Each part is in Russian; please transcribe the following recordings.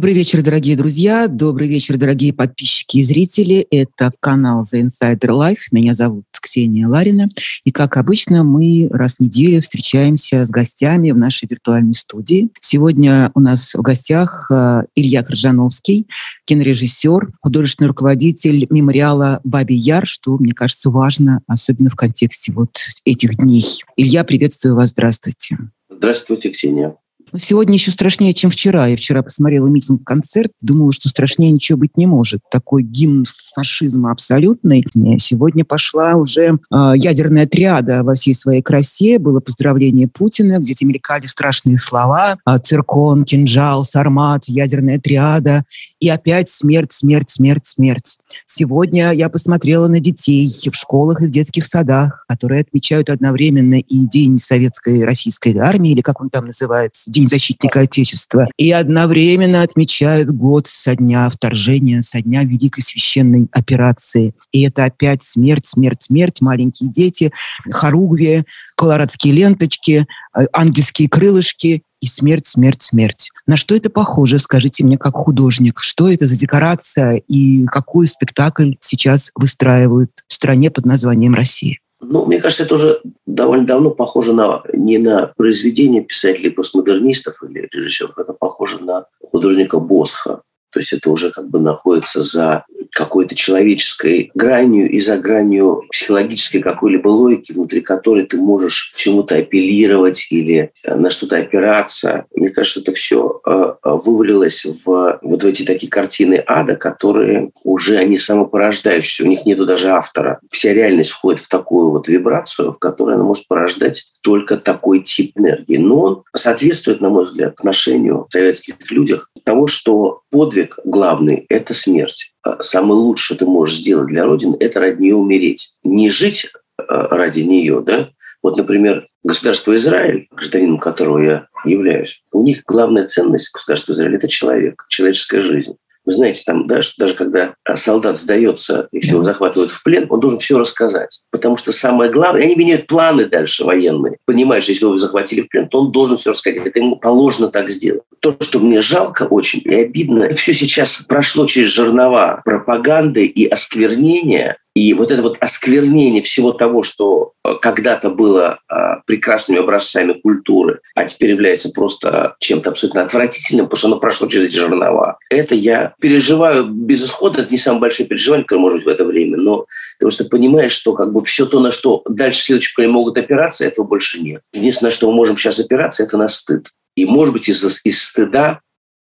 Добрый вечер, дорогие друзья. Добрый вечер, дорогие подписчики и зрители. Это канал The Insider Life. Меня зовут Ксения Ларина. И, как обычно, мы раз в неделю встречаемся с гостями в нашей виртуальной студии. Сегодня у нас в гостях э, Илья Крыжановский, кинорежиссер, художественный руководитель мемориала «Баби Яр», что, мне кажется, важно, особенно в контексте вот этих дней. Илья, приветствую вас. Здравствуйте. Здравствуйте, Ксения. Сегодня еще страшнее, чем вчера. Я вчера посмотрела митинг-концерт, думала, что страшнее ничего быть не может. Такой гимн фашизма абсолютный. Сегодня пошла уже э, ядерная триада во всей своей красе. Было поздравление Путина, где мелькали страшные слова. Э, циркон, кинжал, сармат, ядерная триада. И опять смерть, смерть, смерть, смерть. Сегодня я посмотрела на детей в школах и в детских садах, которые отмечают одновременно и День Советской Российской Армии, или как он там называется, День защитника Отечества, и одновременно отмечают год со дня вторжения, со дня Великой Священной операции. И это опять смерть, смерть, смерть, маленькие дети, хоругви, колорадские ленточки, э, ангельские крылышки и смерть, смерть, смерть. На что это похоже, скажите мне, как художник? Что это за декорация и какой спектакль сейчас выстраивают в стране под названием Россия? Ну, мне кажется, это уже довольно давно похоже на, не на произведение писателей-постмодернистов или режиссеров, это похоже на художника Босха. То есть это уже как бы находится за какой-то человеческой гранью и за гранью психологической какой-либо логики, внутри которой ты можешь чему-то апеллировать или э, на что-то опираться. Мне кажется, это все э, э, вывалилось в вот в эти такие картины ада, которые уже они самопорождающиеся, у них нету даже автора. Вся реальность входит в такую вот вибрацию, в которой она может порождать только такой тип энергии. Но он соответствует, на мой взгляд, отношению в советских людях того, что подвиг главный – это смерть. А самое лучшее, что ты можешь сделать для Родины – это ради нее умереть. Не жить а, ради нее, да? Вот, например, государство Израиль, гражданином которого я являюсь, у них главная ценность государства Израиль – это человек, человеческая жизнь. Вы знаете, там, да, что даже когда солдат сдается, если его захватывают в плен, он должен все рассказать. Потому что самое главное, они меняют планы дальше военные. Понимаешь, если его захватили в плен, то он должен все рассказать. Это ему положено так сделать. То, что мне жалко очень и обидно, все сейчас прошло через жернова пропаганды и осквернения, и вот это вот осквернение всего того, что э, когда-то было э, прекрасными образцами культуры, а теперь является просто чем-то абсолютно отвратительным, потому что оно прошло через эти жернова. Это я переживаю безысходно, это не самое большое переживание, которое может быть в это время, но потому что понимаешь, что как бы все то, на что дальше следующие могут опираться, этого больше нет. Единственное, что мы можем сейчас опираться, это на стыд. И, может быть, из, из стыда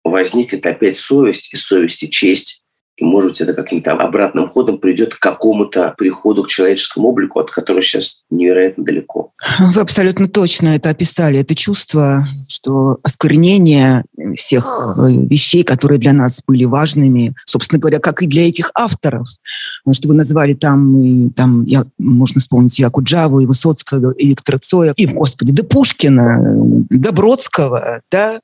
возникнет опять совесть, из совести честь, может быть, это каким-то обратным ходом придет к какому-то приходу к человеческому облику, от которого сейчас невероятно далеко. Вы абсолютно точно это описали. Это чувство, что осквернение всех э, вещей, которые для нас были важными, собственно говоря, как и для этих авторов. Потому что вы назвали там, и, там я, можно вспомнить и Акуджаву, и Высоцкого, и Виктора Цоя, и, господи, до Пушкина, до Бродского, да,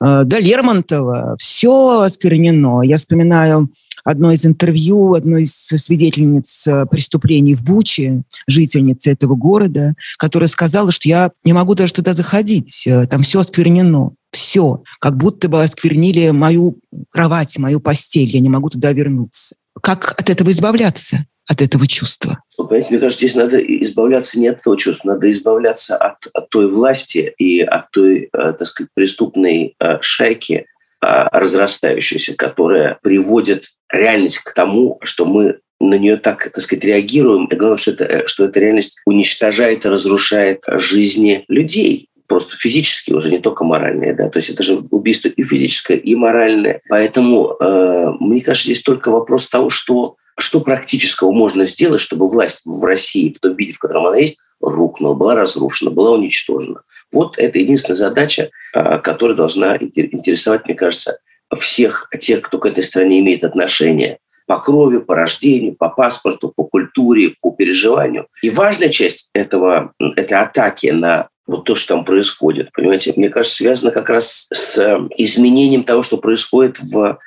э, до Лермонтова. Все осквернено. Я вспоминаю одно из интервью одной из свидетельниц э, преступлений в Буче, жительницы этого города, которая сказала, что я не могу даже туда заходить, э, там все осквернено. Все, как будто бы осквернили мою кровать, мою постель, я не могу туда вернуться. Как от этого избавляться? от этого чувства? Ну, понимаете, мне кажется, здесь надо избавляться не от того чувства, надо избавляться от, от той власти и от той, э, так сказать, преступной шайки, разрастающейся, которая приводит реальность к тому, что мы на нее так, так сказать, реагируем. И главное, что, это, что эта реальность уничтожает и разрушает жизни людей просто физически уже, не только моральные, да, то есть это же убийство и физическое, и моральное. Поэтому, э, мне кажется, здесь только вопрос того, что, что практического можно сделать, чтобы власть в России в том виде, в котором она есть, рухнула, была разрушена, была уничтожена. Вот это единственная задача, э, которая должна интересовать, мне кажется, всех тех, кто к этой стране имеет отношение по крови, по рождению, по паспорту, по культуре, по переживанию. И важная часть этого, этой атаки на вот то, что там происходит, понимаете, мне кажется, связано как раз с э, изменением того, что происходит в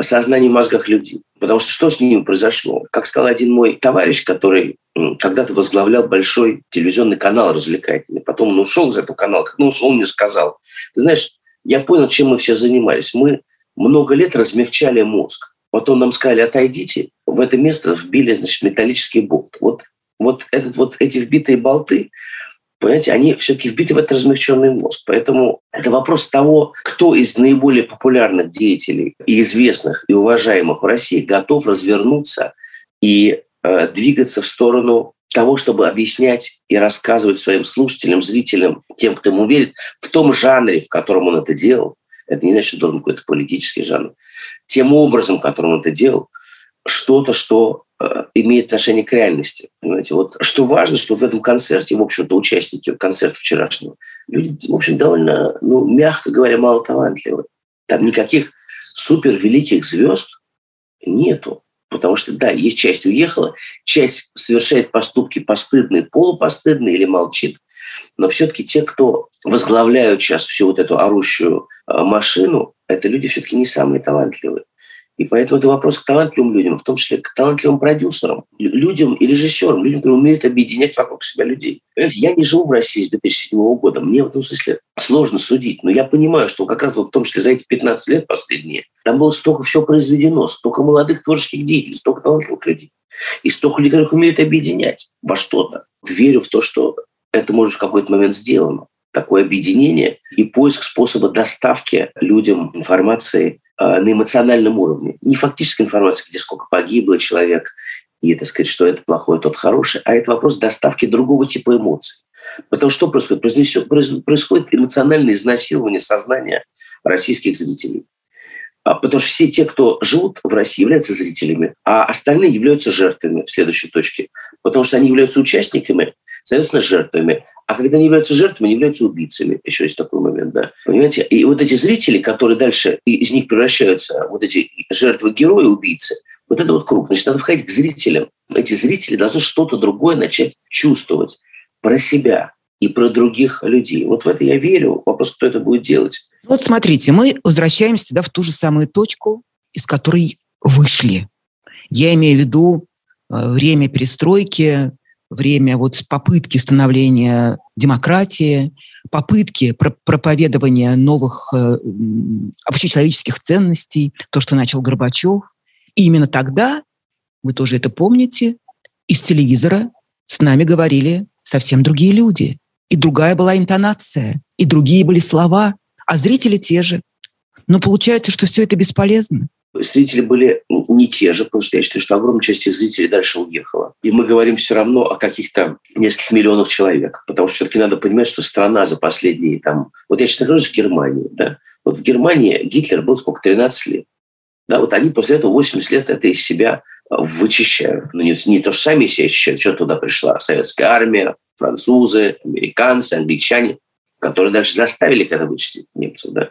сознании мозгах людей. Потому что что с ними произошло? Как сказал один мой товарищ, который когда-то возглавлял большой телевизионный канал развлекательный, потом он ушел из этого канала, он ушел, он мне сказал, ты знаешь, я понял, чем мы все занимались. Мы много лет размягчали мозг. Потом нам сказали, отойдите, в это место вбили, значит, металлический болт. Вот, вот, этот, вот эти вбитые болты, понимаете, они все-таки вбиты в этот размягченный мозг. Поэтому это вопрос того, кто из наиболее популярных деятелей и известных, и уважаемых в России готов развернуться и э, двигаться в сторону того, чтобы объяснять и рассказывать своим слушателям, зрителям, тем, кто ему верит, в том жанре, в котором он это делал, это не значит, что должен какой-то политический жанр, тем образом, которым он это делал, что-то, что э, имеет отношение к реальности. Понимаете? Вот что важно, что в этом концерте, в общем-то, участники концерта вчерашнего, люди, в общем, довольно, ну, мягко говоря, мало талантливые. Там никаких супер великих звезд нету. Потому что, да, есть часть уехала, часть совершает поступки постыдные, полупостыдные или молчит. Но все-таки те, кто возглавляют сейчас всю вот эту орущую э, машину, это люди все-таки не самые талантливые. И поэтому это вопрос к талантливым людям, в том числе к талантливым продюсерам, людям и режиссерам, людям, которые умеют объединять вокруг себя людей. Понимаете, я не живу в России с 2007 года, мне в этом смысле сложно судить, но я понимаю, что как раз вот в том числе за эти 15 лет последние, там было столько всего произведено, столько молодых творческих деятелей, столько талантливых людей. И столько людей, которые умеют объединять во что-то. Верю в то, что это может в какой-то момент сделано. Такое объединение и поиск способа доставки людям информации Э, на эмоциональном уровне. Не фактическая информация, где сколько погибло человек, и, так сказать, что это плохое, тот хороший, а это вопрос доставки другого типа эмоций. Потому что что происходит? Происходит эмоциональное изнасилование сознания российских зрителей. А, потому что все те, кто живут в России, являются зрителями, а остальные являются жертвами в следующей точке. Потому что они являются участниками, соответственно, жертвами. А когда они являются жертвами, они являются убийцами. Еще есть такой момент, да. Понимаете? И вот эти зрители, которые дальше из них превращаются, вот эти жертвы герои, убийцы, вот это вот круг. Значит, надо входить к зрителям. Эти зрители должны что-то другое начать чувствовать про себя и про других людей. Вот в это я верю. Вопрос, кто это будет делать. Вот смотрите, мы возвращаемся тогда в ту же самую точку, из которой вышли. Я имею в виду э, время перестройки, время вот попытки становления демократии, попытки проповедования новых э, общечеловеческих ценностей, то, что начал Горбачев. И именно тогда, вы тоже это помните, из телевизора с нами говорили совсем другие люди. И другая была интонация, и другие были слова, а зрители те же. Но получается, что все это бесполезно зрители были не те же, потому что я считаю, что огромная часть их зрителей дальше уехала. И мы говорим все равно о каких-то нескольких миллионах человек, потому что все-таки надо понимать, что страна за последние там... Вот я сейчас нахожусь в Германии, да. Вот в Германии Гитлер был сколько? 13 лет. Да, вот они после этого 80 лет это из себя вычищают. Ну, не, не то, что сами себя ощущают, что туда пришла советская армия, французы, американцы, англичане, которые даже заставили их это вычистить, немцев, да.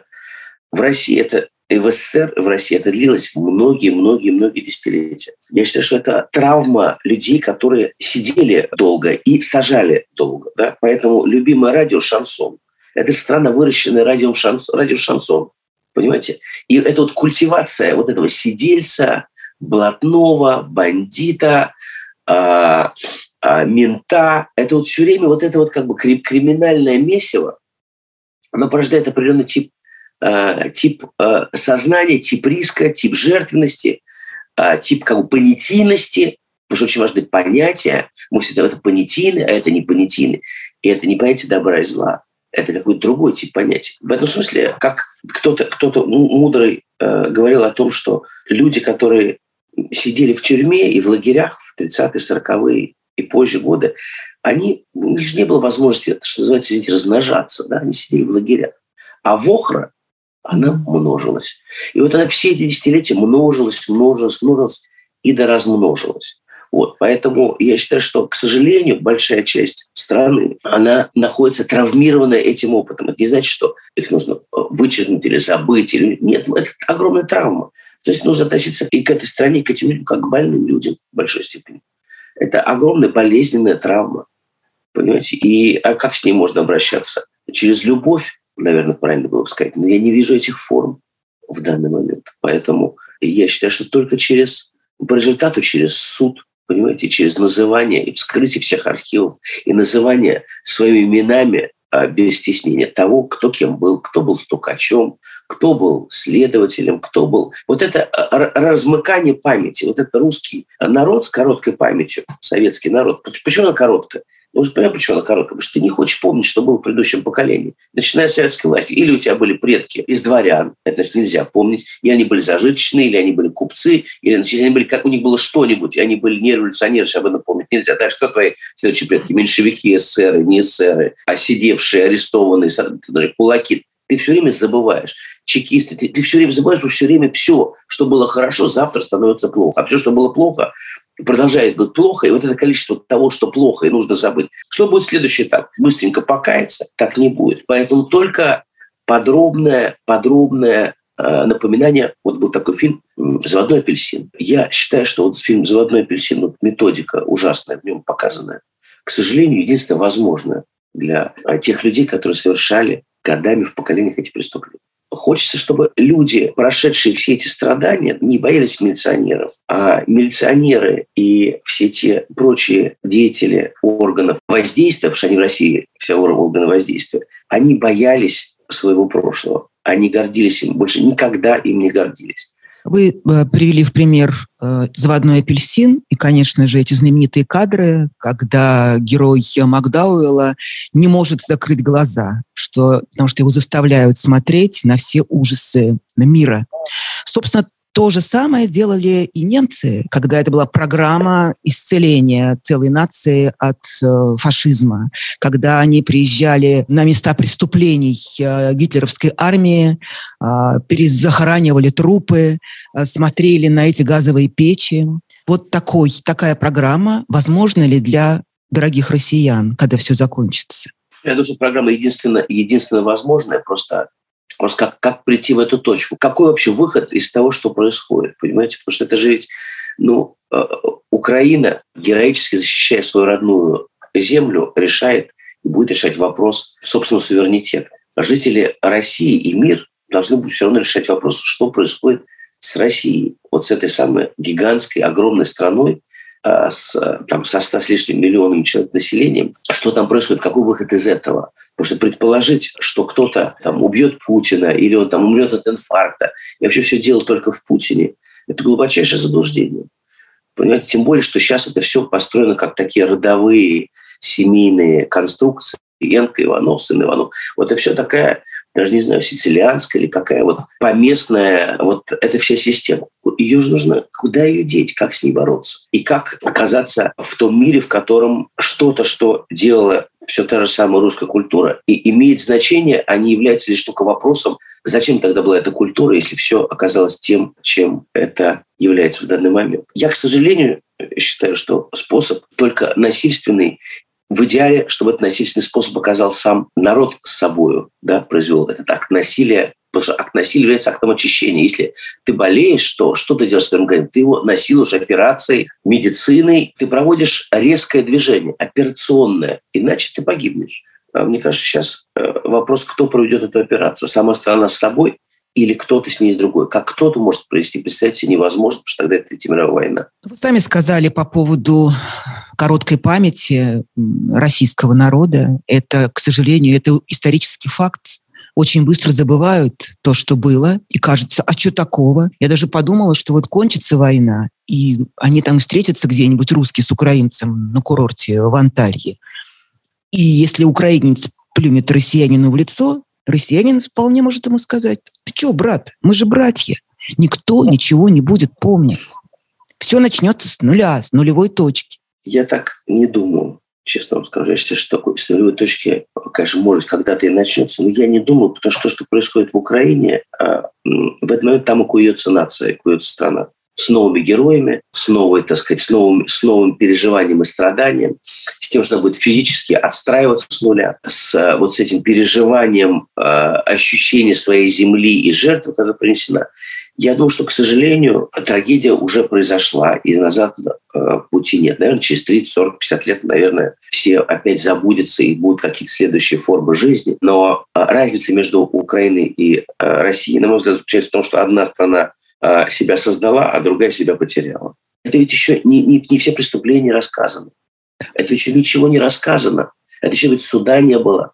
В России это и в СССР, в России это длилось многие-многие-многие десятилетия. Я считаю, что это травма людей, которые сидели долго и сажали долго. Да? Поэтому любимое радио – шансон. Это страна, выращенная радио шансон, радио шансон. Понимаете? И это вот культивация вот этого сидельца, блатного, бандита, э, э, мента. Это вот все время вот это вот как бы криминальное месиво, оно порождает определенный тип Э, тип э, сознания, тип риска, тип жертвенности, э, тип как бы понятийности, потому что очень важны понятия. Мы все это понятийны, а это не понятийны. И это не понятие добра и зла. Это какой-то другой тип понятия. В этом смысле, как кто-то кто мудрый э, говорил о том, что люди, которые сидели в тюрьме и в лагерях в 30-е, 40-е и позже годы, они, у них же не было возможности, что называется, размножаться. Да? Они сидели в лагерях. А Вохра она множилась. И вот она все эти десятилетия множилась, множилась, множилась и доразмножилась. Вот, поэтому я считаю, что, к сожалению, большая часть страны, она находится травмированная этим опытом. Это не значит, что их нужно э, вычеркнуть или забыть. Или... Нет, ну, это огромная травма. То есть нужно относиться и к этой стране, и к этим людям, как к больным людям в большой степени. Это огромная болезненная травма. Понимаете? И а как с ней можно обращаться? Через любовь, наверное, правильно было бы сказать. Но я не вижу этих форм в данный момент. Поэтому я считаю, что только через, по результату через суд, понимаете, через называние и вскрытие всех архивов, и называние своими именами а, без стеснения того, кто кем был, кто был стукачом, кто был следователем, кто был... Вот это а, размыкание памяти, вот это русский народ с короткой памятью, советский народ. Почему она короткая? Ну, уже понимаю, почему она короткая. Потому что ты не хочешь помнить, что было в предыдущем поколении. Начиная с советской власти. Или у тебя были предки из дворян, это значит, нельзя помнить, или они были зажиточные, или они были купцы, или значит, они были, как у них было что-нибудь, и они были не революционеры, об этом помнить нельзя. Дальше кто твои следующие предки? Меньшевики, эсеры, не эсеры, а сидевшие, арестованные, даже кулаки. Ты все время забываешь. Чекисты, ты, ты все время забываешь, что все время все, что было хорошо, завтра становится плохо. А все, что было плохо, продолжает быть плохо, и вот это количество того, что плохо, и нужно забыть. Что будет следующий этап? Быстренько покаяться? Так не будет. Поэтому только подробное, подробное э, напоминание. Вот был такой фильм «Заводной апельсин». Я считаю, что вот фильм «Заводной апельсин», вот методика ужасная в нем показанная, к сожалению, единственное возможное для э, тех людей, которые совершали годами в поколениях эти преступления. Хочется, чтобы люди, прошедшие все эти страдания, не боялись милиционеров, а милиционеры и все те прочие деятели органов воздействия, потому что они в России все органы воздействия, они боялись своего прошлого. Они гордились им, больше никогда им не гордились. Вы э, привели в пример э, «Заводной апельсин» и, конечно же, эти знаменитые кадры, когда герой Макдауэлла не может закрыть глаза, что, потому что его заставляют смотреть на все ужасы мира. Собственно, то же самое делали и немцы, когда это была программа исцеления целой нации от э, фашизма, когда они приезжали на места преступлений э, гитлеровской армии, э, перезахоранивали трупы, э, смотрели на эти газовые печи. Вот такой, такая программа возможна ли для дорогих россиян, когда все закончится? Я думаю, что программа единственно, единственно возможная, просто Просто как, как прийти в эту точку? Какой вообще выход из того, что происходит? Понимаете? Потому что это же ведь, ну, э, Украина, героически защищая свою родную землю, решает и будет решать вопрос собственного суверенитета. Жители России и мир должны будут все равно решать вопрос, что происходит с Россией, вот с этой самой гигантской, огромной страной, с, там, со 100 с лишним миллионами человек населением. Что там происходит, какой выход из этого? Потому что предположить, что кто-то там убьет Путина или он там умрет от инфаркта, и вообще все дело только в Путине, это глубочайшее заблуждение. Понимаете, тем более, что сейчас это все построено как такие родовые семейные конструкции. Янка Иванов, сын Иванов. Вот это все такая даже не знаю, сицилианская или какая вот поместная, вот эта вся система. Ее же нужно, куда ее деть, как с ней бороться? И как оказаться в том мире, в котором что-то, что делала все та же самая русская культура, и имеет значение, а не является лишь только вопросом, зачем тогда была эта культура, если все оказалось тем, чем это является в данный момент. Я, к сожалению, считаю, что способ только насильственный в идеале, чтобы этот насильственный способ оказал сам народ с собой, да, произвел этот акт насилия, потому что акт насилия является актом очищения. Если ты болеешь, то что ты делаешь с своим организмом? Ты его насилуешь операцией, медициной, ты проводишь резкое движение, операционное, иначе ты погибнешь. А мне кажется, сейчас э, вопрос, кто проведет эту операцию. Сама страна с собой или кто-то с ней другой. Как кто-то может провести, представьте, невозможно, потому что тогда это Третья мировая война. Вы сами сказали по поводу короткой памяти российского народа. Это, к сожалению, это исторический факт. Очень быстро забывают то, что было, и кажется, а что такого? Я даже подумала, что вот кончится война, и они там встретятся где-нибудь, русские с украинцем, на курорте в Анталье. И если украинец плюнет россиянину в лицо, Россиянин вполне может ему сказать, ты что, брат, мы же братья. Никто ничего не будет помнить. Все начнется с нуля, с нулевой точки. Я так не думаю, честно вам скажу. Я считаю, что с нулевой точки, конечно, может когда-то и начнется, но я не думаю, потому что то, что происходит в Украине, а, в этот момент там и куется нация, и куется страна с новыми героями, с новой, так сказать, с новым, с новым переживанием и страданием, с тем, что она будет физически отстраиваться с нуля, с э, вот с этим переживанием э, ощущения своей земли и жертвы, которая принесена. Я думаю, что, к сожалению, трагедия уже произошла, и назад э, пути нет. Наверное, через 30, 40, 50 лет, наверное, все опять забудутся и будут какие-то следующие формы жизни. Но э, разница между Украиной и э, Россией, на мой взгляд, заключается в том, что одна страна себя создала, а другая себя потеряла. Это ведь еще не, не, не все преступления рассказаны. Это еще ничего не рассказано. Это еще ведь суда не было.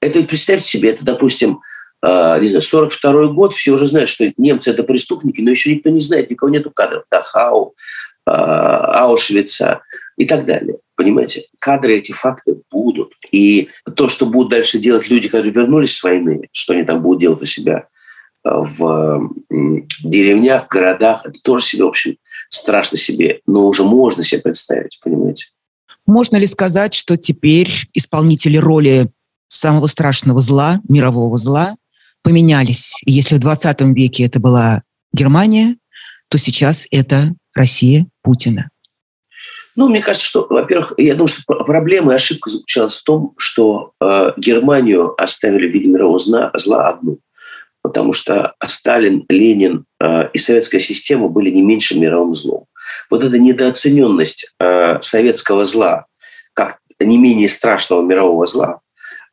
Это представьте себе, это, допустим, э, не знаю, 42 год, все уже знают, что немцы – это преступники, но еще никто не знает, никого нету кадров. Дахау, э, Аушвица и так далее. Понимаете? Кадры, эти факты будут. И то, что будут дальше делать люди, которые вернулись с войны, что они там будут делать у себя в деревнях, городах, это тоже себе, в общем, страшно себе, но уже можно себе представить, понимаете? Можно ли сказать, что теперь исполнители роли самого страшного зла, мирового зла, поменялись? И если в 20 веке это была Германия, то сейчас это Россия Путина. Ну, мне кажется, что, во-первых, я думаю, что проблема и ошибка заключалась в том, что э, Германию оставили в виде мирового зла, зла одну потому что Сталин, Ленин э, и советская система были не меньшим мировым злом. Вот эта недооцененность э, советского зла как не менее страшного мирового зла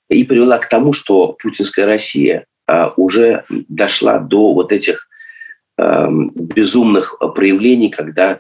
и привела к тому, что путинская Россия э, уже дошла до вот этих безумных проявлений, когда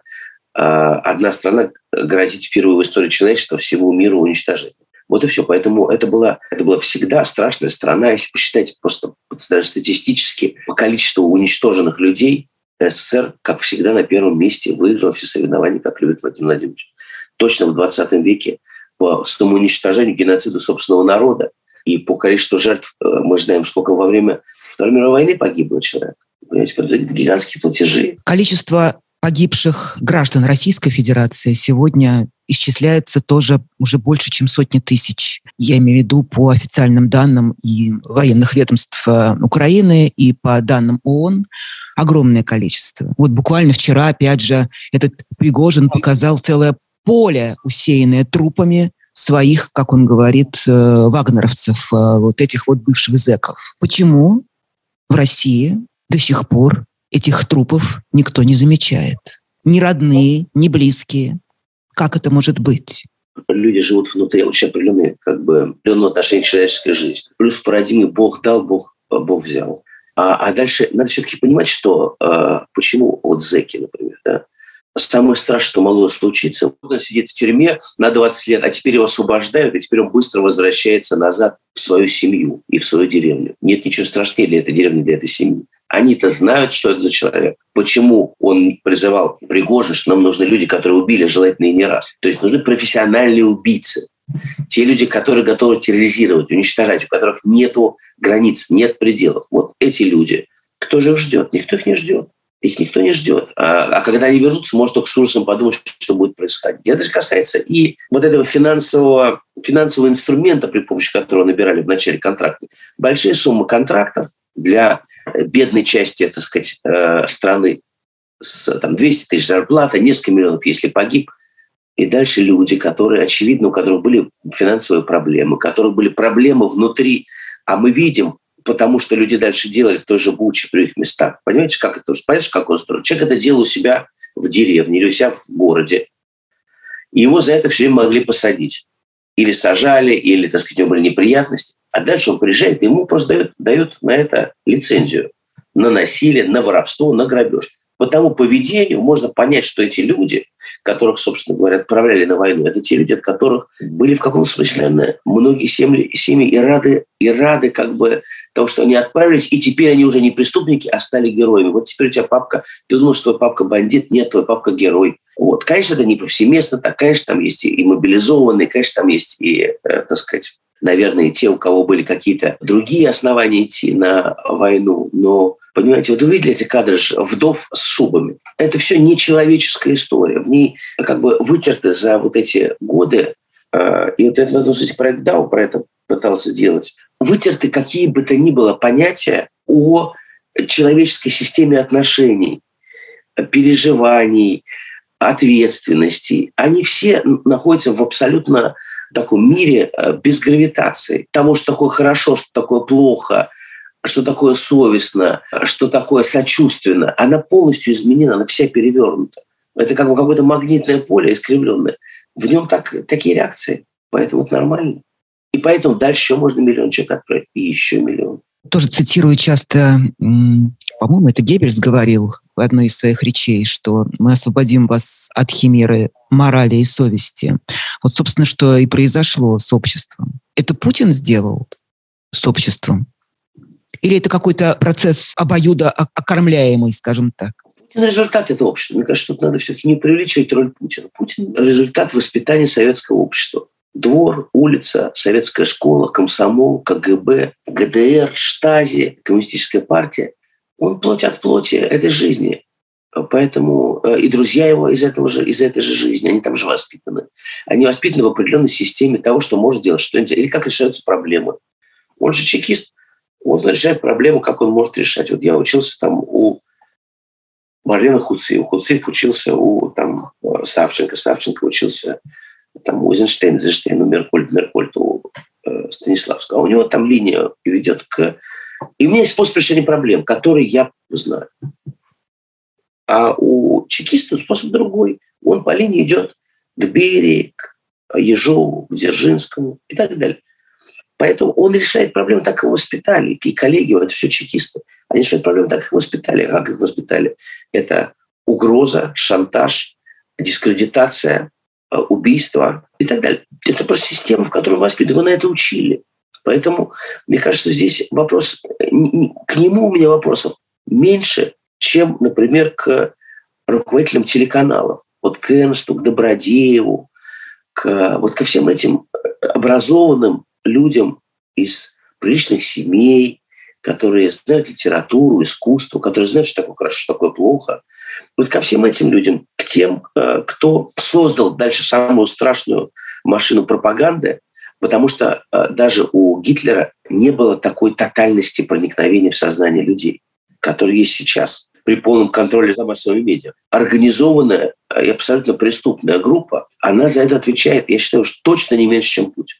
одна страна грозит впервые в истории человечества всему миру уничтожением. Вот и все. Поэтому это была, это была всегда страшная страна. Если посчитать просто даже статистически по количеству уничтоженных людей, СССР, как всегда, на первом месте выиграл все соревнования, как любит Владимир Владимирович. Точно в 20 веке по самоуничтожению, геноциду собственного народа и по количеству жертв, э, мы знаем, сколько во время Второй мировой войны погибло человек. Понимаете, гигантские платежи. Количество погибших граждан Российской Федерации сегодня исчисляется тоже уже больше, чем сотни тысяч. Я имею в виду по официальным данным и военных ведомств э, Украины, и по данным ООН огромное количество. Вот буквально вчера, опять же, этот Пригожин показал целое поле, усеянное трупами своих, как он говорит, э, вагнеровцев, э, вот этих вот бывших зэков. Почему в России до сих пор этих трупов никто не замечает? Ни родные, ни близкие. Как это может быть? Люди живут внутри очень определенной, как бы, определенного отношения к человеческой жизни. Плюс в парадигме Бог дал, Бог, Бог взял. А, а дальше надо все-таки понимать, что э, почему вот зэки, например, да, самое страшное, что могло случиться. Он сидит в тюрьме на 20 лет, а теперь его освобождают, и теперь он быстро возвращается назад в свою семью и в свою деревню. Нет ничего страшнее для этой деревни, для этой семьи. Они-то знают, что это за человек. Почему он призывал Пригожин, что нам нужны люди, которые убили, желательно и не раз. То есть нужны профессиональные убийцы. Те люди, которые готовы терроризировать, уничтожать, у которых нет границ, нет пределов. Вот эти люди. Кто же их ждет? Никто их не ждет. Их никто не ждет. А, а когда они вернутся, может только с ужасом подумать, что будет происходить. Это же касается и вот этого финансового, финансового инструмента, при помощи которого набирали в начале контракта. Большие суммы контрактов для бедной части, так сказать, э, страны с там, 200 тысяч зарплата, несколько миллионов, если погиб. И дальше люди, которые, очевидно, у которых были финансовые проблемы, у которых были проблемы внутри. А мы видим, потому что люди дальше делали в той же Буче, в других местах. Понимаете, как это? Понимаете, как он строит? Человек это делал у себя в деревне или у себя в городе. И его за это все время могли посадить. Или сажали, или, так сказать, у него были неприятности. А дальше он приезжает, и ему просто дают, дают на это лицензию. На насилие, на воровство, на грабеж. По тому поведению можно понять, что эти люди, которых, собственно говоря, отправляли на войну, это те люди, от которых были в каком смысле, наверное, многие семьи, семьи и рады, и рады как бы того, что они отправились, и теперь они уже не преступники, а стали героями. Вот теперь у тебя папка, ты думаешь, что твой папка бандит, нет, твой папка герой. Вот. Конечно, это не повсеместно, так, конечно, там есть и мобилизованные, конечно, там есть и, э, так сказать, наверное, те, у кого были какие-то другие основания идти на войну. Но, понимаете, вот вы видели эти кадры вдов с шубами. Это все нечеловеческая история. В ней как бы вытерты за вот эти годы, э, и вот это, вот, кстати, проект DAO про это пытался делать, вытерты какие бы то ни было понятия о человеческой системе отношений, переживаний, ответственности. Они все находятся в абсолютно таком мире э, без гравитации. Того, что такое хорошо, что такое плохо, что такое совестно, что такое сочувственно, она полностью изменена, она вся перевернута. Это как бы какое-то магнитное поле искривленное. В нем так, такие реакции. Поэтому это нормально. И поэтому дальше можно миллион человек отправить. И еще миллион. Тоже цитирую часто, по-моему, это Геббельс говорил в одной из своих речей, что мы освободим вас от химеры морали и совести. Вот, собственно, что и произошло с обществом. Это Путин сделал? с обществом? Или это какой-то процесс обоюда окормляемый, скажем так? Путин – результат этого общества. Мне кажется, тут надо все-таки не преувеличивать роль Путина. Путин – результат воспитания советского общества. Двор, улица, советская школа, комсомол, КГБ, ГДР, Штази, коммунистическая партия. Он плоть от плоти этой жизни. Поэтому э, и друзья его из, этого же, из этой же жизни, они там же воспитаны. Они воспитаны в определенной системе того, что может делать, что нельзя, или как решаются проблемы. Он же чекист, он решает проблему, как он может решать. Вот я учился там у Марлена Хуциев. Хуциев учился у там, Савченко, Савченко учился там, Эйзенштейн у Меркольд, Меркольд у э, Станиславского. У него там линия ведет к... И у меня есть способ решения проблем, который я знаю. А у чекиста способ другой. Он по линии идет к Берии, к Ежову, к Дзержинскому и так далее. Поэтому он решает проблемы, так его воспитали. И коллеги, это все чекисты. Они решают проблемы, так их воспитали. А как их воспитали? Это угроза, шантаж, дискредитация, э, убийство и так далее. Это просто система, в которой воспитывали. Вы на это учили. Поэтому, мне кажется, здесь вопрос, к нему у меня вопросов меньше, чем, например, к руководителям телеканалов. Вот к Энсту, к Добродееву, к, вот ко всем этим образованным людям из приличных семей, которые знают литературу, искусство, которые знают, что такое хорошо, что такое плохо. Вот ко всем этим людям, тем, э, кто создал дальше самую страшную машину пропаганды, потому что э, даже у Гитлера не было такой тотальности проникновения в сознание людей, которые есть сейчас при полном контроле за массовыми медиа. Организованная и абсолютно преступная группа, она за это отвечает, я считаю, что точно не меньше, чем Путин.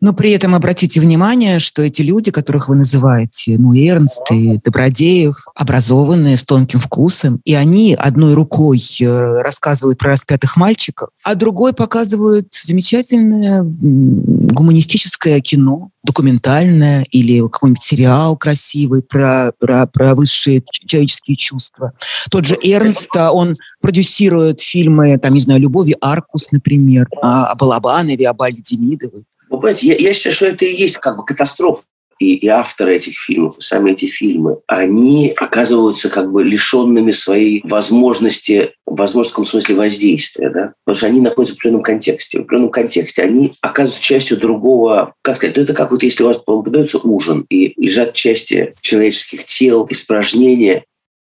Но при этом обратите внимание, что эти люди, которых вы называете, ну, Эрнст и Добродеев, образованные, с тонким вкусом, и они одной рукой э, рассказывают про распятых мальчиков, а другой показывают замечательное гуманистическое кино, документальное или какой-нибудь сериал красивый про, про, про высшие человеческие чувства. Тот же Эрнст, а, он продюсирует фильмы, там, не знаю, «Любови Аркус», например, о Балабанове, о Бале. Вы понимаете, я, я считаю, что это и есть как бы катастрофа. И, и авторы этих фильмов, и сами эти фильмы, они оказываются как бы лишенными своей возможности, в возможном смысле воздействия, да? потому что они находятся в определенном контексте. В определенном контексте они оказываются частью другого, как сказать, ну это как вот если у вас подается ужин, и лежат части человеческих тел, испражнения,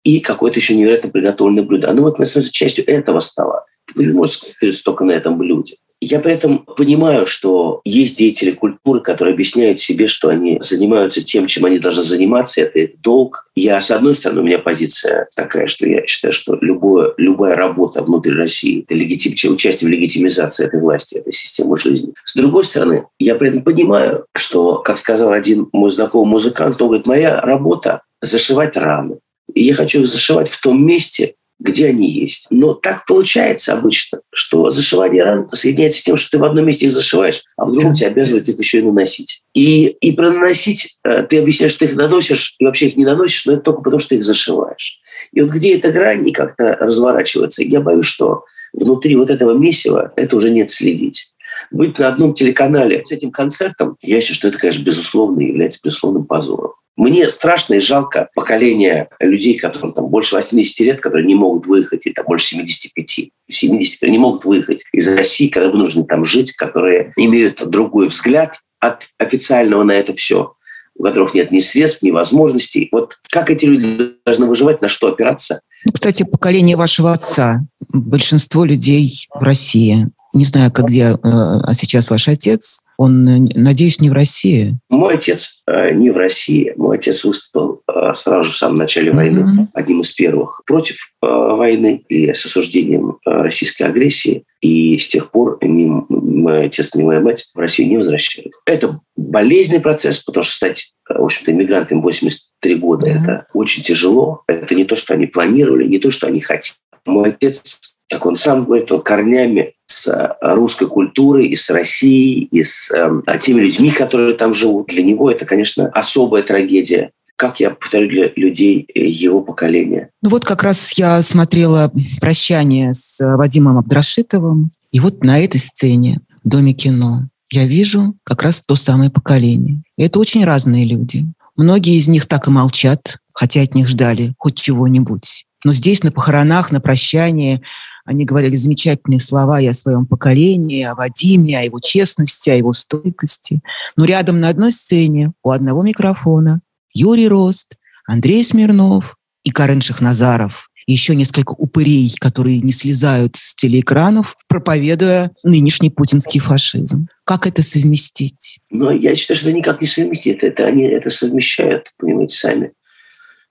и какое-то еще невероятно приготовленное блюдо. Оно вот, становится частью этого стола. Вы не можете сказать только на этом блюде. Я при этом понимаю, что есть деятели культуры, которые объясняют себе, что они занимаются тем, чем они должны заниматься, это их долг. Я, с одной стороны, у меня позиция такая, что я считаю, что любое, любая работа внутри России, это легитим, участие в легитимизации этой власти, этой системы жизни. С другой стороны, я при этом понимаю, что, как сказал один мой знакомый музыкант, он говорит, моя работа – зашивать раны. И я хочу их зашивать в том месте, где они есть. Но так получается обычно, что зашивание ран соединяется с тем, что ты в одном месте их зашиваешь, а в другом тебя обязывают их еще и наносить. И, и про наносить э, ты объясняешь, что ты их наносишь, и вообще их не наносишь, но это только потому, что ты их зашиваешь. И вот где эта грань и как-то разворачивается, я боюсь, что внутри вот этого месива это уже нет следить быть на одном телеканале с этим концертом, я считаю, что это, конечно, безусловно является безусловным позором. Мне страшно и жалко поколение людей, которым там больше 80 лет, которые не могут выехать, и там больше 75, 70, не могут выехать из России, когда нужно там жить, которые имеют другой взгляд от официального на это все, у которых нет ни средств, ни возможностей. Вот как эти люди должны выживать, на что опираться? Кстати, поколение вашего отца, большинство людей в России, не знаю, как где, э, а сейчас ваш отец, он, э, надеюсь, не в России. Мой отец э, не в России. Мой отец выступил э, сразу же в самом начале mm-hmm. войны, одним из первых, против войны и с осуждением российской агрессии. И с тех пор ни мой отец, ни моя мать в Россию не возвращались. Это болезненный процесс, потому что стать, в общем-то, иммигрантами 83 года mm-hmm. это очень тяжело. Это не то, что они планировали, не то, что они хотели. Мой отец, как он сам говорит, он корнями с русской культурой, и с Россией, и с э, теми людьми, которые там живут. Для него это, конечно, особая трагедия как я повторю, для людей его поколения. Ну вот как раз я смотрела «Прощание» с Вадимом Абдрашитовым, и вот на этой сцене в Доме кино я вижу как раз то самое поколение. И это очень разные люди. Многие из них так и молчат, хотя от них ждали хоть чего-нибудь. Но здесь на похоронах, на прощании они говорили замечательные слова и о своем поколении, о Вадиме, о его честности, о его стойкости. Но рядом на одной сцене у одного микрофона Юрий Рост, Андрей Смирнов и Карен Шахназаров и еще несколько упырей, которые не слезают с телеэкранов, проповедуя нынешний путинский фашизм. Как это совместить? Ну, я считаю, что это никак не совместить. Это они это совмещают, понимаете, сами.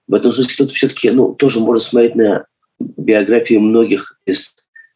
В этом смысле кто-то все-таки ну, тоже может смотреть на биографии многих из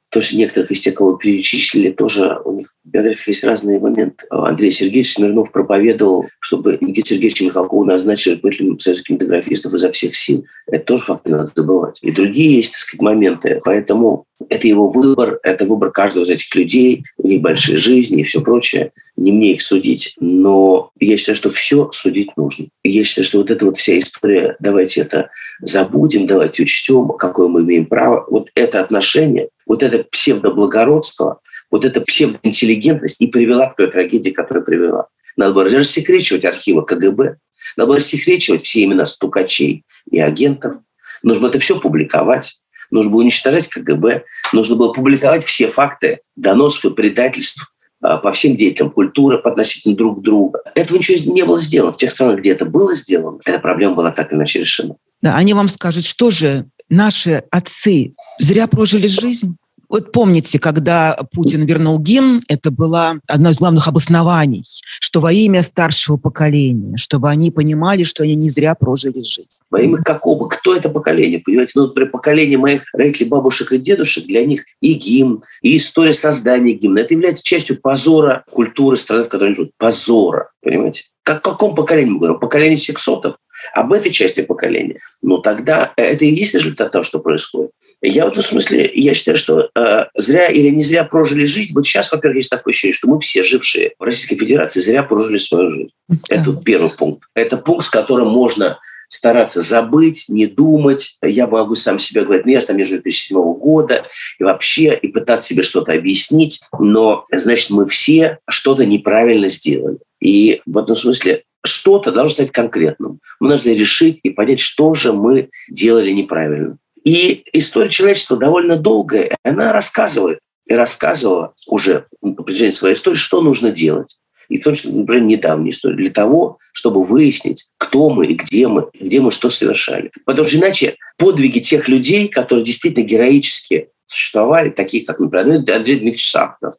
то, что некоторых из тех, кого перечислили, тоже у них в биографиях есть разные моменты. Андрей Сергеевич Смирнов проповедовал, чтобы Никита Сергеевича Михалкова назначили руководителем Союза кинематографистов изо всех сил. Это тоже факт не надо забывать. И другие есть, так сказать, моменты. Поэтому это его выбор, это выбор каждого из этих людей, у них большие жизни и все прочее. Не мне их судить. Но я считаю, что все судить нужно. я считаю, что вот эта вот вся история, давайте это забудем, давайте учтем, какое мы имеем право. Вот это отношение, вот это псевдоблагородство, вот эта псевдоинтеллигентность и привела к той трагедии, которая привела. Надо было рассекречивать архивы КГБ, надо было рассекречивать все имена стукачей и агентов. Нужно это все публиковать. Нужно было уничтожать КГБ. Нужно было публиковать все факты доносов и предательств по всем деятелям культуры по относительно друг друга. Этого ничего не было сделано. В тех странах, где это было сделано, эта проблема была так или иначе решена. Да, они вам скажут, что же наши отцы зря прожили жизнь? Вот помните, когда Путин вернул гимн, это было одно из главных обоснований, что во имя старшего поколения, чтобы они понимали, что они не зря прожили жизнь. Во имя какого? Кто это поколение? Понимаете, ну, при поколении моих родителей, бабушек и дедушек, для них и гимн, и история создания гимна, это является частью позора культуры страны, в которой они живут. Позора, понимаете? Как, о каком поколении мы говорим? Поколение сексотов? Об этой части поколения? Ну, тогда это и есть результат того, что происходит. Я в этом смысле, я считаю, что э, зря или не зря прожили жизнь. Вот сейчас, во-первых, есть такое ощущение, что мы все жившие в Российской Федерации зря прожили свою жизнь. Да. Это первый пункт. Это пункт, с которым можно стараться забыть, не думать. Я могу сам себе говорить, ну я там между 2007 года и вообще, и пытаться себе что-то объяснить, но, значит, мы все что-то неправильно сделали. И в этом смысле что-то должно стать конкретным. Мы должны решить и понять, что же мы делали неправильно. И история человечества довольно долгая. Она рассказывает и рассказывала уже на протяжении своей истории, что нужно делать. И в том числе, например, недавняя история, для того, чтобы выяснить, кто мы и где мы, где мы что совершали. Потому что иначе подвиги тех людей, которые действительно героически существовали, таких как, например, Андрей Дмитриевич Сахаров,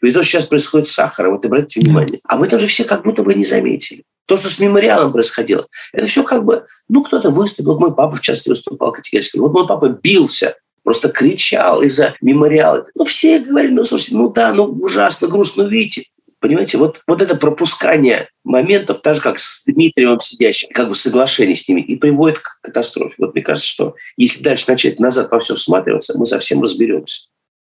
ведь то, что сейчас происходит с сахаром, вот обратите внимание, об этом же все как будто бы не заметили. То, что с мемориалом происходило, это все как бы, ну, кто-то выступил, мой папа в частности выступал категорически, вот мой папа бился, просто кричал из-за мемориала. Ну, все говорили, ну, слушайте, ну да, ну ужасно, грустно, видите. Понимаете, вот, вот это пропускание моментов, так же как с Дмитриевым сидящим, как бы соглашение с ними, и приводит к катастрофе. Вот мне кажется, что если дальше начать назад во все всматриваться, мы совсем разберемся.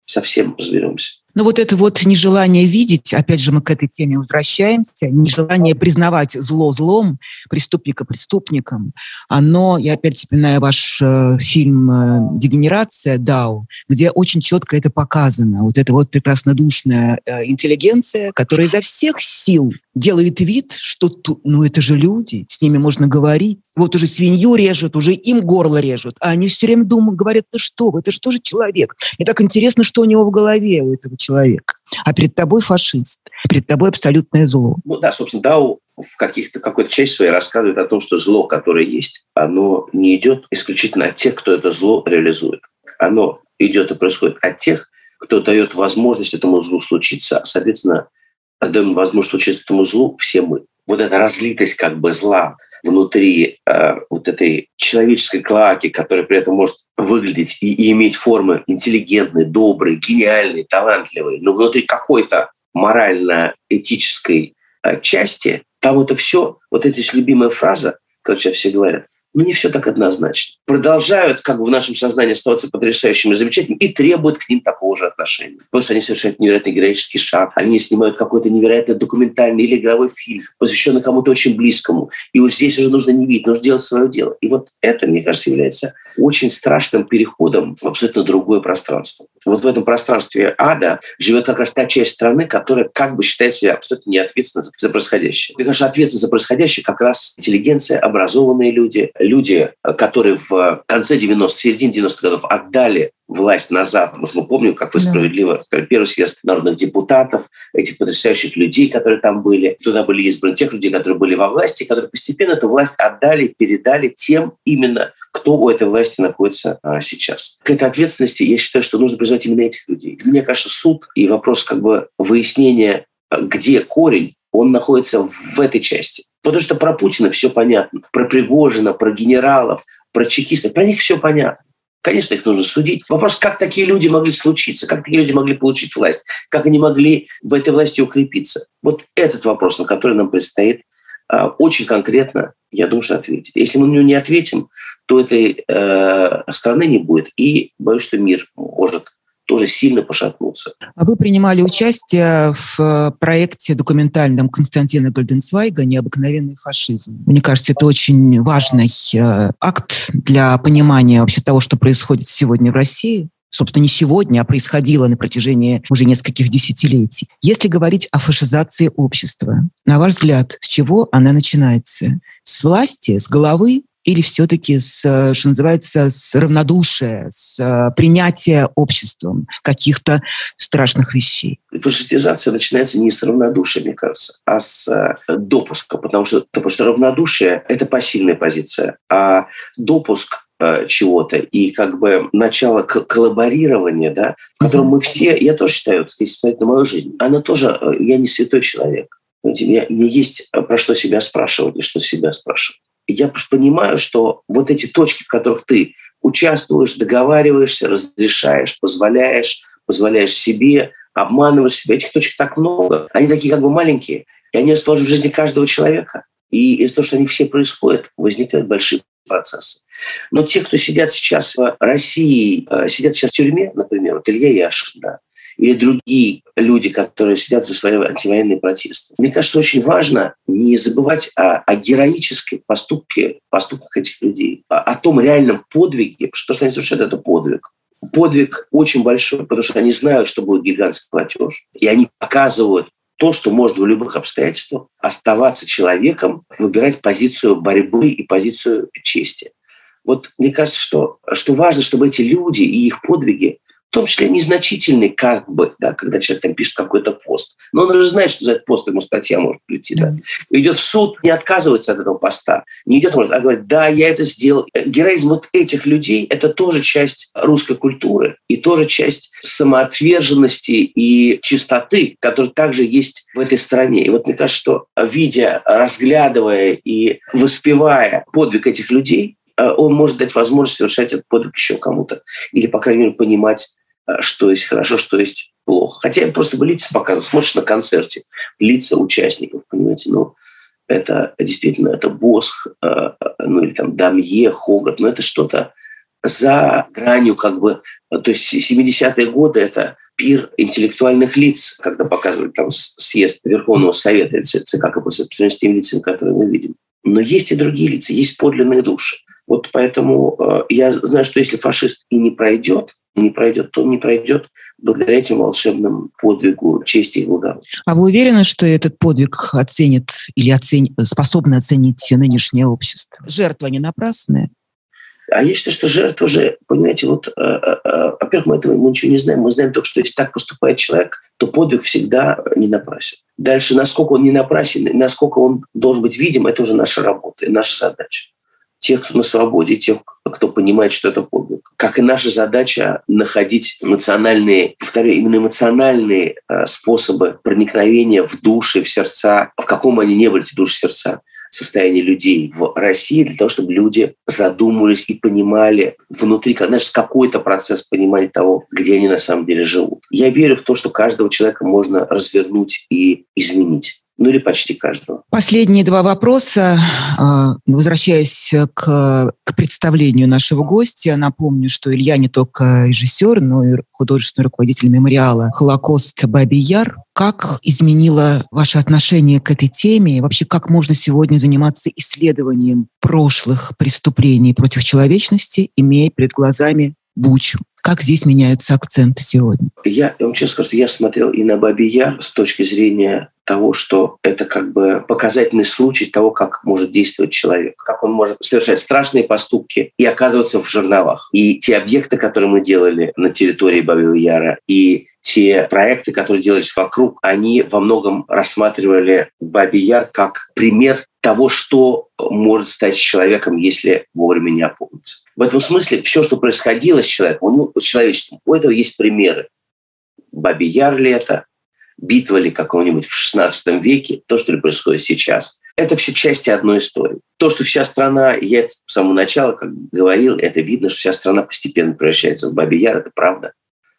Совсем разберемся. Но вот это вот нежелание видеть, опять же мы к этой теме возвращаемся, нежелание признавать зло злом, преступника преступником, оно, я опять вспоминаю ваш э, фильм э, «Дегенерация» Дау, где очень четко это показано. Вот эта вот прекраснодушная э, интеллигенция, которая изо всех сил делает вид, что тут, ну это же люди, с ними можно говорить. Вот уже свинью режут, уже им горло режут, а они все время думают, говорят, ты что, это же тоже человек. И так интересно, что у него в голове, у этого человека. А перед тобой фашист, перед тобой абсолютное зло. Ну да, собственно, Дау в каких-то какой-то части своей рассказывает о том, что зло, которое есть, оно не идет исключительно от тех, кто это зло реализует. Оно идет и происходит от тех, кто дает возможность этому злу случиться. Соответственно, даем возможность случиться этому злу все мы. Вот эта разлитость как бы зла внутри э, вот этой человеческой клаки, которая при этом может выглядеть и, и иметь формы интеллигентной, доброй, гениальной, талантливой, но внутри какой-то морально-этической э, части, там это все, вот эта любимая фраза, которую все говорят, но не все так однозначно. Продолжают как бы в нашем сознании оставаться потрясающими и замечательными и требуют к ним такого же отношения. Просто они совершают невероятный героический шаг, они снимают какой-то невероятно документальный или игровой фильм, посвященный кому-то очень близкому. И вот здесь уже нужно не видеть, нужно делать свое дело. И вот это, мне кажется, является очень страшным переходом в абсолютно другое пространство. Вот в этом пространстве ада живет как раз та часть страны, которая как бы считает себя абсолютно неответственной за происходящее. Мне кажется, ответственность за происходящее как раз интеллигенция, образованные люди, люди, которые в конце 90-х, середине 90-х годов отдали власть назад. Потому что мы помним, как вы справедливо сказали, первый съезд народных депутатов, этих потрясающих людей, которые там были. Туда были избраны тех людей, которые были во власти, которые постепенно эту власть отдали, передали тем именно, кто у этой власти находится а, сейчас. К этой ответственности я считаю, что нужно призвать именно этих людей. Меня, кажется, суд и вопрос как бы выяснения, где корень, он находится в этой части. Потому что про Путина все понятно, про Пригожина, про генералов, про чекистов, про них все понятно. Конечно, их нужно судить. Вопрос, как такие люди могли случиться, как такие люди могли получить власть, как они могли в этой власти укрепиться. Вот этот вопрос, на который нам предстоит а, очень конкретно, я что ответить. Если мы на него не ответим, то этой э, страны не будет. И боюсь, что мир может тоже сильно пошатнуться. А вы принимали участие в э, проекте документальном Константина Гольденцвайга «Необыкновенный фашизм». Мне кажется, это очень важный э, акт для понимания вообще того, что происходит сегодня в России собственно, не сегодня, а происходило на протяжении уже нескольких десятилетий. Если говорить о фашизации общества, на ваш взгляд, с чего она начинается? С власти, с головы или все-таки с, э, что называется, с равнодушия, с э, принятия обществом каких-то страшных вещей? Фашистизация начинается не с равнодушия, мне кажется, а с э, допуска, потому что, потому что равнодушие – это пассивная позиция, а допуск чего-то и как бы начало коллаборирования, да, в котором мы все, я тоже считаю, если смотреть на мою жизнь, она тоже, я не святой человек. Мне, мне есть про что себя спрашивать и что себя спрашивать я просто понимаю, что вот эти точки, в которых ты участвуешь, договариваешься, разрешаешь, позволяешь, позволяешь себе, обманываешь себя, этих точек так много. Они такие как бы маленькие, и они расположены в жизни каждого человека. И из-за того, что они все происходят, возникают большие процессы. Но те, кто сидят сейчас в России, э, сидят сейчас в тюрьме, например, вот Илья Яшин, да, или другие люди, которые сидят за свои антивоенные протесты. Мне кажется, очень важно не забывать о, о героической поступке, поступках этих людей, о, о том реальном подвиге, что, что они совершают, это подвиг. Подвиг очень большой, потому что они знают, что будет гигантский платеж, и они показывают то, что можно в любых обстоятельствах оставаться человеком, выбирать позицию борьбы и позицию чести. Вот мне кажется, что, что важно, чтобы эти люди и их подвиги в том числе незначительный как бы, да, когда человек там пишет какой-то пост. Но он уже знает, что за этот пост ему статья может прийти. Да. Идет в суд, не отказывается от этого поста, не идет, а говорит, да, я это сделал. Героизм вот этих людей – это тоже часть русской культуры и тоже часть самоотверженности и чистоты, которая также есть в этой стране. И вот мне кажется, что видя, разглядывая и воспевая подвиг этих людей, э, он может дать возможность совершать этот подвиг еще кому-то. Или, по крайней мере, понимать что есть хорошо, что есть плохо. Хотя я просто бы лица показываю. Смотришь на концерте, лица участников, понимаете, ну, это действительно, это Босх, э, ну, или там Дамье, Хогат, но это что-то за гранью как бы, то есть 70-е годы это пир интеллектуальных лиц, когда показывают там съезд Верховного Совета, ЦК КПСС, лицами, которые мы видим. Но есть и другие лица, есть подлинные души. Вот поэтому э, я знаю, что если фашист и не пройдет, не пройдет, то он не пройдет благодаря этим волшебным подвигу чести и благородства. А вы уверены, что этот подвиг оценит или оцени, способны оценить нынешнее общество? Жертва не напрасная? А я считаю, что жертва же, понимаете, вот, э, э, э, во-первых, мы этого мы ничего не знаем. Мы знаем только, что если так поступает человек, то подвиг всегда не напрасен. Дальше, насколько он не напрасен, насколько он должен быть видим, это уже наша работа и наша задача тех, кто на свободе, тех, кто понимает, что это подвиг. Как и наша задача находить национальные, повторяю, именно эмоциональные э, способы проникновения в души, в сердца, в каком они не были, эти души, сердца, состояние людей в России, для того, чтобы люди задумывались и понимали внутри, знаешь, какой-то процесс понимания того, где они на самом деле живут. Я верю в то, что каждого человека можно развернуть и изменить. Ну или почти каждого. Последние два вопроса. А, возвращаясь к, к представлению нашего гостя, напомню, что Илья не только режиссер, но и художественный руководитель мемориала «Холокост Баби Яр». Как изменило ваше отношение к этой теме? И вообще, как можно сегодня заниматься исследованием прошлых преступлений против человечности, имея перед глазами Бучу? Как здесь меняются акценты сегодня? Я, я вам честно скажу, я смотрел и на Баби Яр с точки зрения того, что это как бы показательный случай того, как может действовать человек, как он может совершать страшные поступки и оказываться в жерновах. И те объекты, которые мы делали на территории Бабьего Яра, и те проекты, которые делались вокруг, они во многом рассматривали Баби Яр как пример того, что может стать человеком, если вовремя не опомниться. В этом смысле все, что происходило с человеком, у него, с человечеством, у этого есть примеры. Баби Яр ли это, битва ли какого-нибудь в XVI веке, то, что ли происходит сейчас. Это все части одной истории. То, что вся страна, я с самого начала как говорил, это видно, что вся страна постепенно превращается в Баби Яр, это правда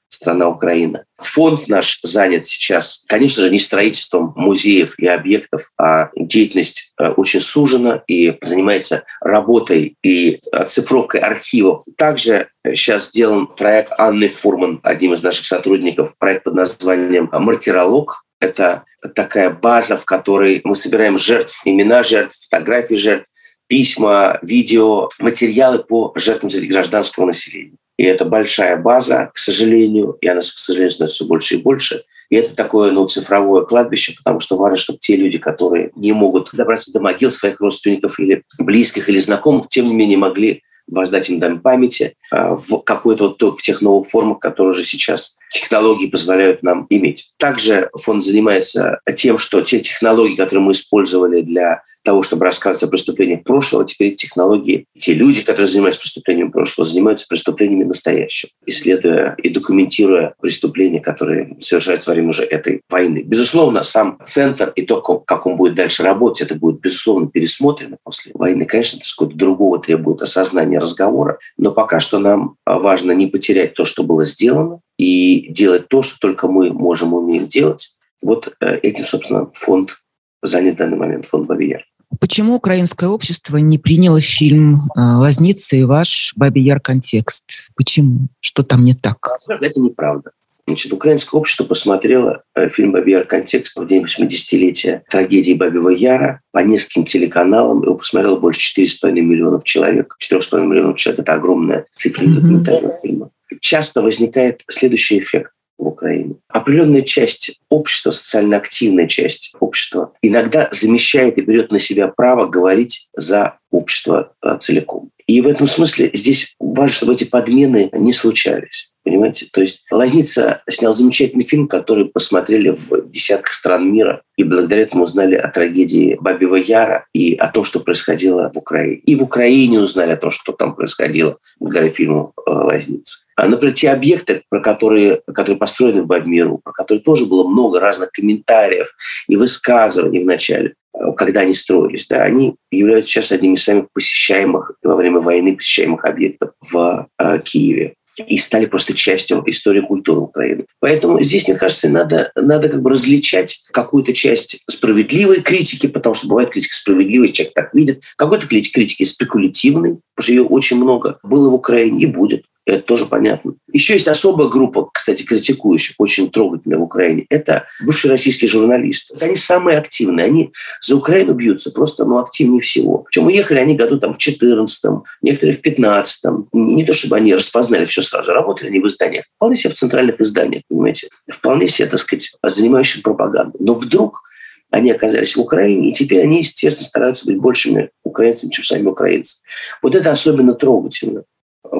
страна Украина. Фонд наш занят сейчас, конечно же, не строительством музеев и объектов, а деятельность э, очень сужена и занимается работой и оцифровкой архивов. Также сейчас сделан проект Анны Фурман, одним из наших сотрудников, проект под названием «Мартиролог». Это такая база, в которой мы собираем жертв, имена жертв, фотографии жертв, письма, видео, материалы по жертвам гражданского населения. И это большая база, к сожалению, и она, к сожалению, становится все больше и больше. И это такое ну, цифровое кладбище, потому что важно, чтобы те люди, которые не могут добраться до могил своих родственников или близких или знакомых, тем не менее могли воздать им дань памяти а, в какой-то вот в тех новых формах, которые уже сейчас технологии позволяют нам иметь. Также фонд занимается тем, что те технологии, которые мы использовали для того, чтобы рассказывать о преступлениях прошлого, теперь технологии, те люди, которые занимаются преступлением прошлого, занимаются преступлениями настоящего, исследуя и документируя преступления, которые совершаются во время уже этой войны. Безусловно, сам центр и то, как он будет дальше работать, это будет, безусловно, пересмотрено после войны. Конечно, это какого-то другого требует осознания разговора, но пока что нам важно не потерять то, что было сделано, и делать то, что только мы можем умеем делать. Вот э, этим, собственно, фонд занят в данный момент, фонд Бавияр. Почему украинское общество не приняло фильм э, «Лазница и ваш Бабий Яр контекст»? Почему? Что там не так? Это неправда. Значит, украинское общество посмотрело э, фильм «Бабий Яр. Контекст» в день 80-летия трагедии Бабьего Яра по нескольким телеканалам. Его посмотрело больше 4,5 миллионов человек. 4,5 миллионов человек – это огромная цифра документального mm-hmm. фильма. Часто возникает следующий эффект в Украине. Определенная часть общества, социально активная часть общества, иногда замещает и берет на себя право говорить за общество а, целиком. И в этом смысле здесь важно, чтобы эти подмены не случались. Понимаете? То есть Лазница снял замечательный фильм, который посмотрели в десятках стран мира и благодаря этому узнали о трагедии Бабьего Яра и о том, что происходило в Украине. И в Украине узнали о том, что там происходило благодаря фильму э, «Лазница». А, например, те объекты, про которые, которые построены в Бабмиру, про которые тоже было много разных комментариев и высказываний в начале, э, когда они строились, да, они являются сейчас одними из самых посещаемых во время войны посещаемых объектов в э, Киеве и стали просто частью истории культуры Украины. Поэтому здесь, мне кажется, надо, надо как бы различать какую-то часть справедливой критики, потому что бывает критика справедливой, человек так видит, какой-то критики спекулятивной, потому что ее очень много было в Украине и будет. Это тоже понятно. Еще есть особая группа, кстати, критикующих, очень трогательная в Украине. Это бывшие российские журналисты. Они самые активные. Они за Украину бьются просто ну, активнее всего. Причем уехали они году там, в 14 некоторые в 15 Не то чтобы они распознали все сразу. Работали они в изданиях. Вполне себе в центральных изданиях, понимаете. Вполне себе, так сказать, занимающих пропагандой. Но вдруг они оказались в Украине, и теперь они, естественно, стараются быть большими украинцами, чем сами украинцы. Вот это особенно трогательно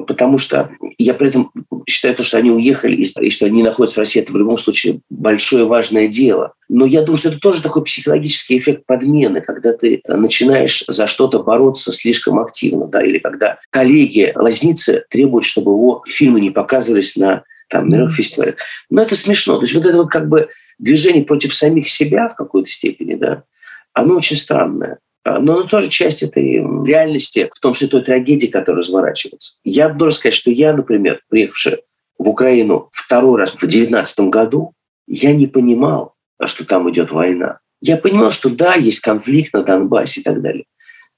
потому что я при этом считаю, то, что они уехали и что они находятся в России, это в любом случае большое важное дело. Но я думаю, что это тоже такой психологический эффект подмены, когда ты начинаешь за что-то бороться слишком активно, да, или когда коллеги лазницы требуют, чтобы его фильмы не показывались на там, мировых фестивалях. Но это смешно. То есть вот это вот как бы движение против самих себя в какой-то степени, да, оно очень странное. А, но оно тоже часть этой реальности, в том числе той трагедии, которая разворачивается. Я должен сказать, что я, например, приехавший в Украину второй раз в 2019 году, я не понимал, что там идет война. я понимал, что да, есть конфликт на Донбассе и так далее.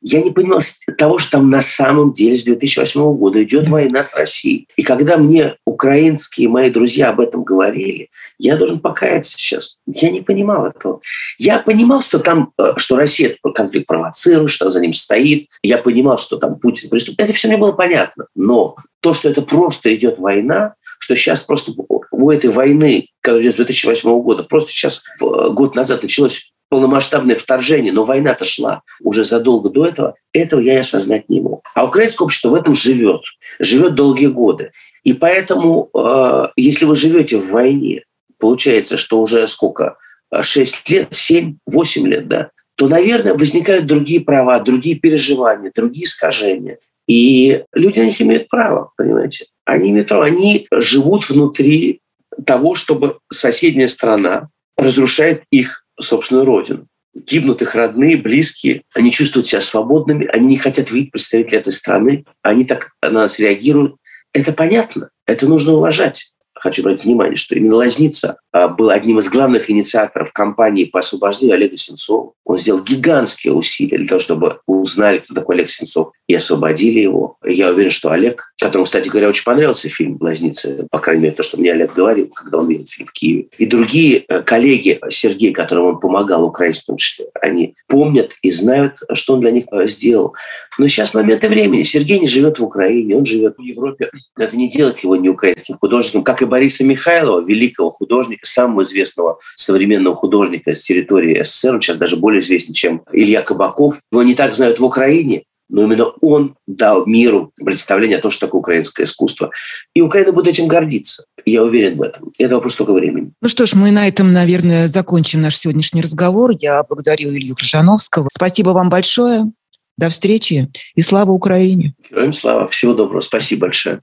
Я не понимал того, что там на самом деле с 2008 года идет война с Россией. И когда мне украинские мои друзья об этом говорили, я должен покаяться сейчас. Я не понимал этого. Я понимал, что там, э, что Россия этот конфликт провоцирует, что за ним стоит. Я понимал, что там Путин преступник. Это все мне было понятно. Но то, что это просто идет война, что сейчас просто у этой войны, которая идет с 2008 года, просто сейчас год назад началось полномасштабное вторжение, но война-то шла уже задолго до этого, этого я осознать не мог. А украинское общество в этом живет, живет долгие годы. И поэтому, э, если вы живете в войне, получается, что уже сколько, 6 лет, 7, 8 лет, да, то, наверное, возникают другие права, другие переживания, другие искажения. И люди на них имеют право, понимаете? Они имеют право, они живут внутри того, чтобы соседняя страна разрушает их собственную родину. Гибнут их родные, близкие, они чувствуют себя свободными, они не хотят видеть представителей этой страны, они так на нас реагируют. Это понятно, это нужно уважать хочу обратить внимание, что именно Лазница а, был одним из главных инициаторов кампании по освобождению Олега Сенцова. Он сделал гигантские усилия для того, чтобы узнали, кто такой Олег Сенцов, и освободили его. Я уверен, что Олег, которому, кстати говоря, очень понравился фильм «Лазница», по крайней мере, то, что мне Олег говорил, когда он видел фильм в Киеве, и другие э, коллеги Сергей, которым он помогал, украинцам, они помнят и знают, что он для них э, сделал. Но сейчас моменты времени. Сергей не живет в Украине, он живет в Европе. Это не делает его не украинским художником, как и Бориса Михайлова, великого художника, самого известного современного художника с территории СССР. Он сейчас даже более известен, чем Илья Кабаков. Его не так знают в Украине, но именно он дал миру представление о том, что такое украинское искусство. И Украина будет этим гордиться. Я уверен в этом. Это вопрос только времени. Ну что ж, мы на этом, наверное, закончим наш сегодняшний разговор. Я благодарю Илью Крыжановского. Спасибо вам большое. До встречи и слава Украине. Героям слава. Всего доброго. Спасибо большое.